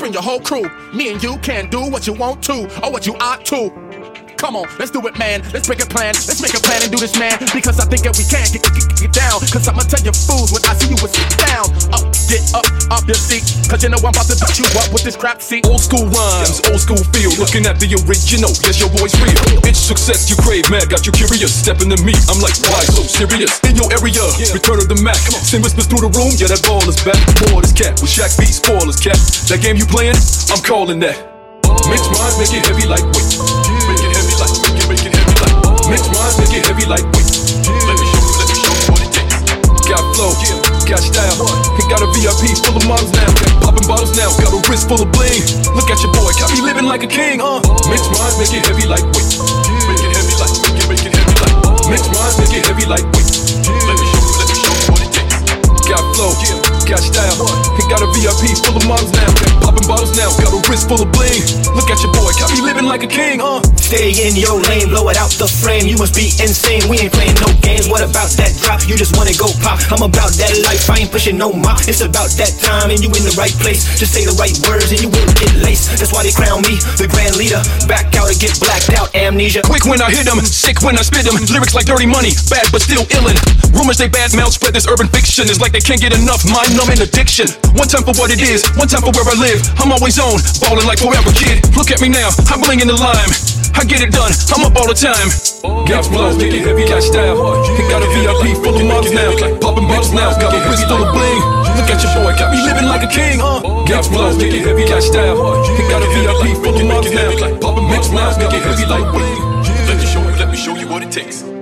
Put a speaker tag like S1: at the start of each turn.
S1: bring your whole crew. Me and you can do what you want to, or what you ought to. Come on, let's do it, man. Let's make a plan. Let's make a plan and do this, man. Because I think that we can get, get, get, down. Cause I'ma tell you fools when I see you sit down. Up, get up, off your seat. Cause you know I'm about to beat you up with this crap seat.
S2: Old school rhymes, old school feel. Looking at the original, yes, your voice real. It's success you crave, man. Got you curious. Stepping to me, I'm like, why so serious? In your area, return of the Mack. Send whispers through the room, yeah, that ball is back. More this cat with Shaq B, spoilers, cat. That game you playing, I'm calling that. Mix mine, make it heavy like weight. Got a VIP full of models now. Popping bottles now, got a wrist full of bling. Look at your boy, got me living like a king, uh. Mix mine, make it heavy like weight. Make it heavy like, make it, make it heavy like. Mix mine, make it heavy like weight. Let me show you, let me show you what it. Got flow, got style, and got a VIP full of models now. Popping bottles now, got a wrist full of bling. Look at your boy, got me living like a king, uh.
S3: Stay in your lane, blow it out the frame. You must be insane. We ain't playing no games. What about? You just wanna go pop. I'm about that life. I ain't pushing no mop. It's about that time, and you in the right place. Just say the right words, and you will get laced. That's why they crown me the grand leader. Back out or get blacked out. Amnesia.
S2: Quick when I hit them, sick when I spit them. Lyrics like dirty money, bad but still illin'. Rumors they bad mouth spread this urban fiction. It's like they can't get enough mind numbing addiction. One time for what it is, one time for where I live. I'm always on, ballin' like forever, kid. Look at me now, I'm bling in the lime. I get it done, I'm up all the time. Got flow, make it heavy, got style. He got a VIP full of models now. Popping bottles now, got a wrist full of bling. Look at your boy, got me living like a king. Got flow, make it heavy, got style. He got a VIP full of models now. Popping bottles now, make it heavy like bling. Let me show you, let me show you what it takes.